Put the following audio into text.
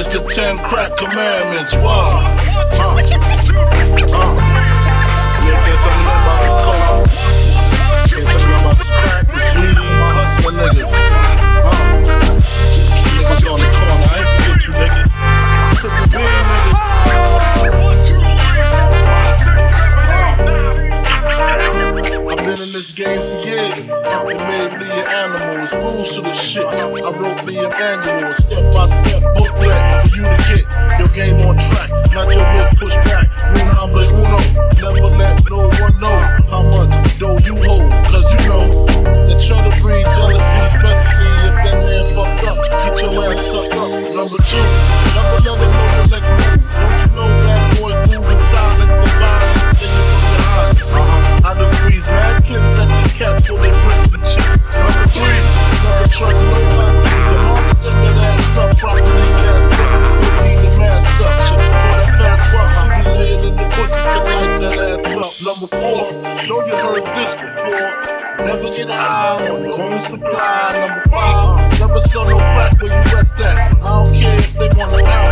It's the ten crack commandments. Why? Uh, uh. wrote me an animal, it's rules to the shit. I wrote me a manual, step by step booklet for you to get your game on track, not your whip push back. Un hombre uno, never let no one know how much dough you hold, cause you know they try to breed jealousy, especially if that man fucked up. Get your ass stuck up. Number two, number let him know the next move. Don't you know that boys move in silence and violence, singing from your eyes? Uh-huh. I done squeeze mad clips at these cats for they bricks. Number four, know you heard this before. Never get high on your own supply. Number five, never sell no crack where you rest at. I don't care if they want to out.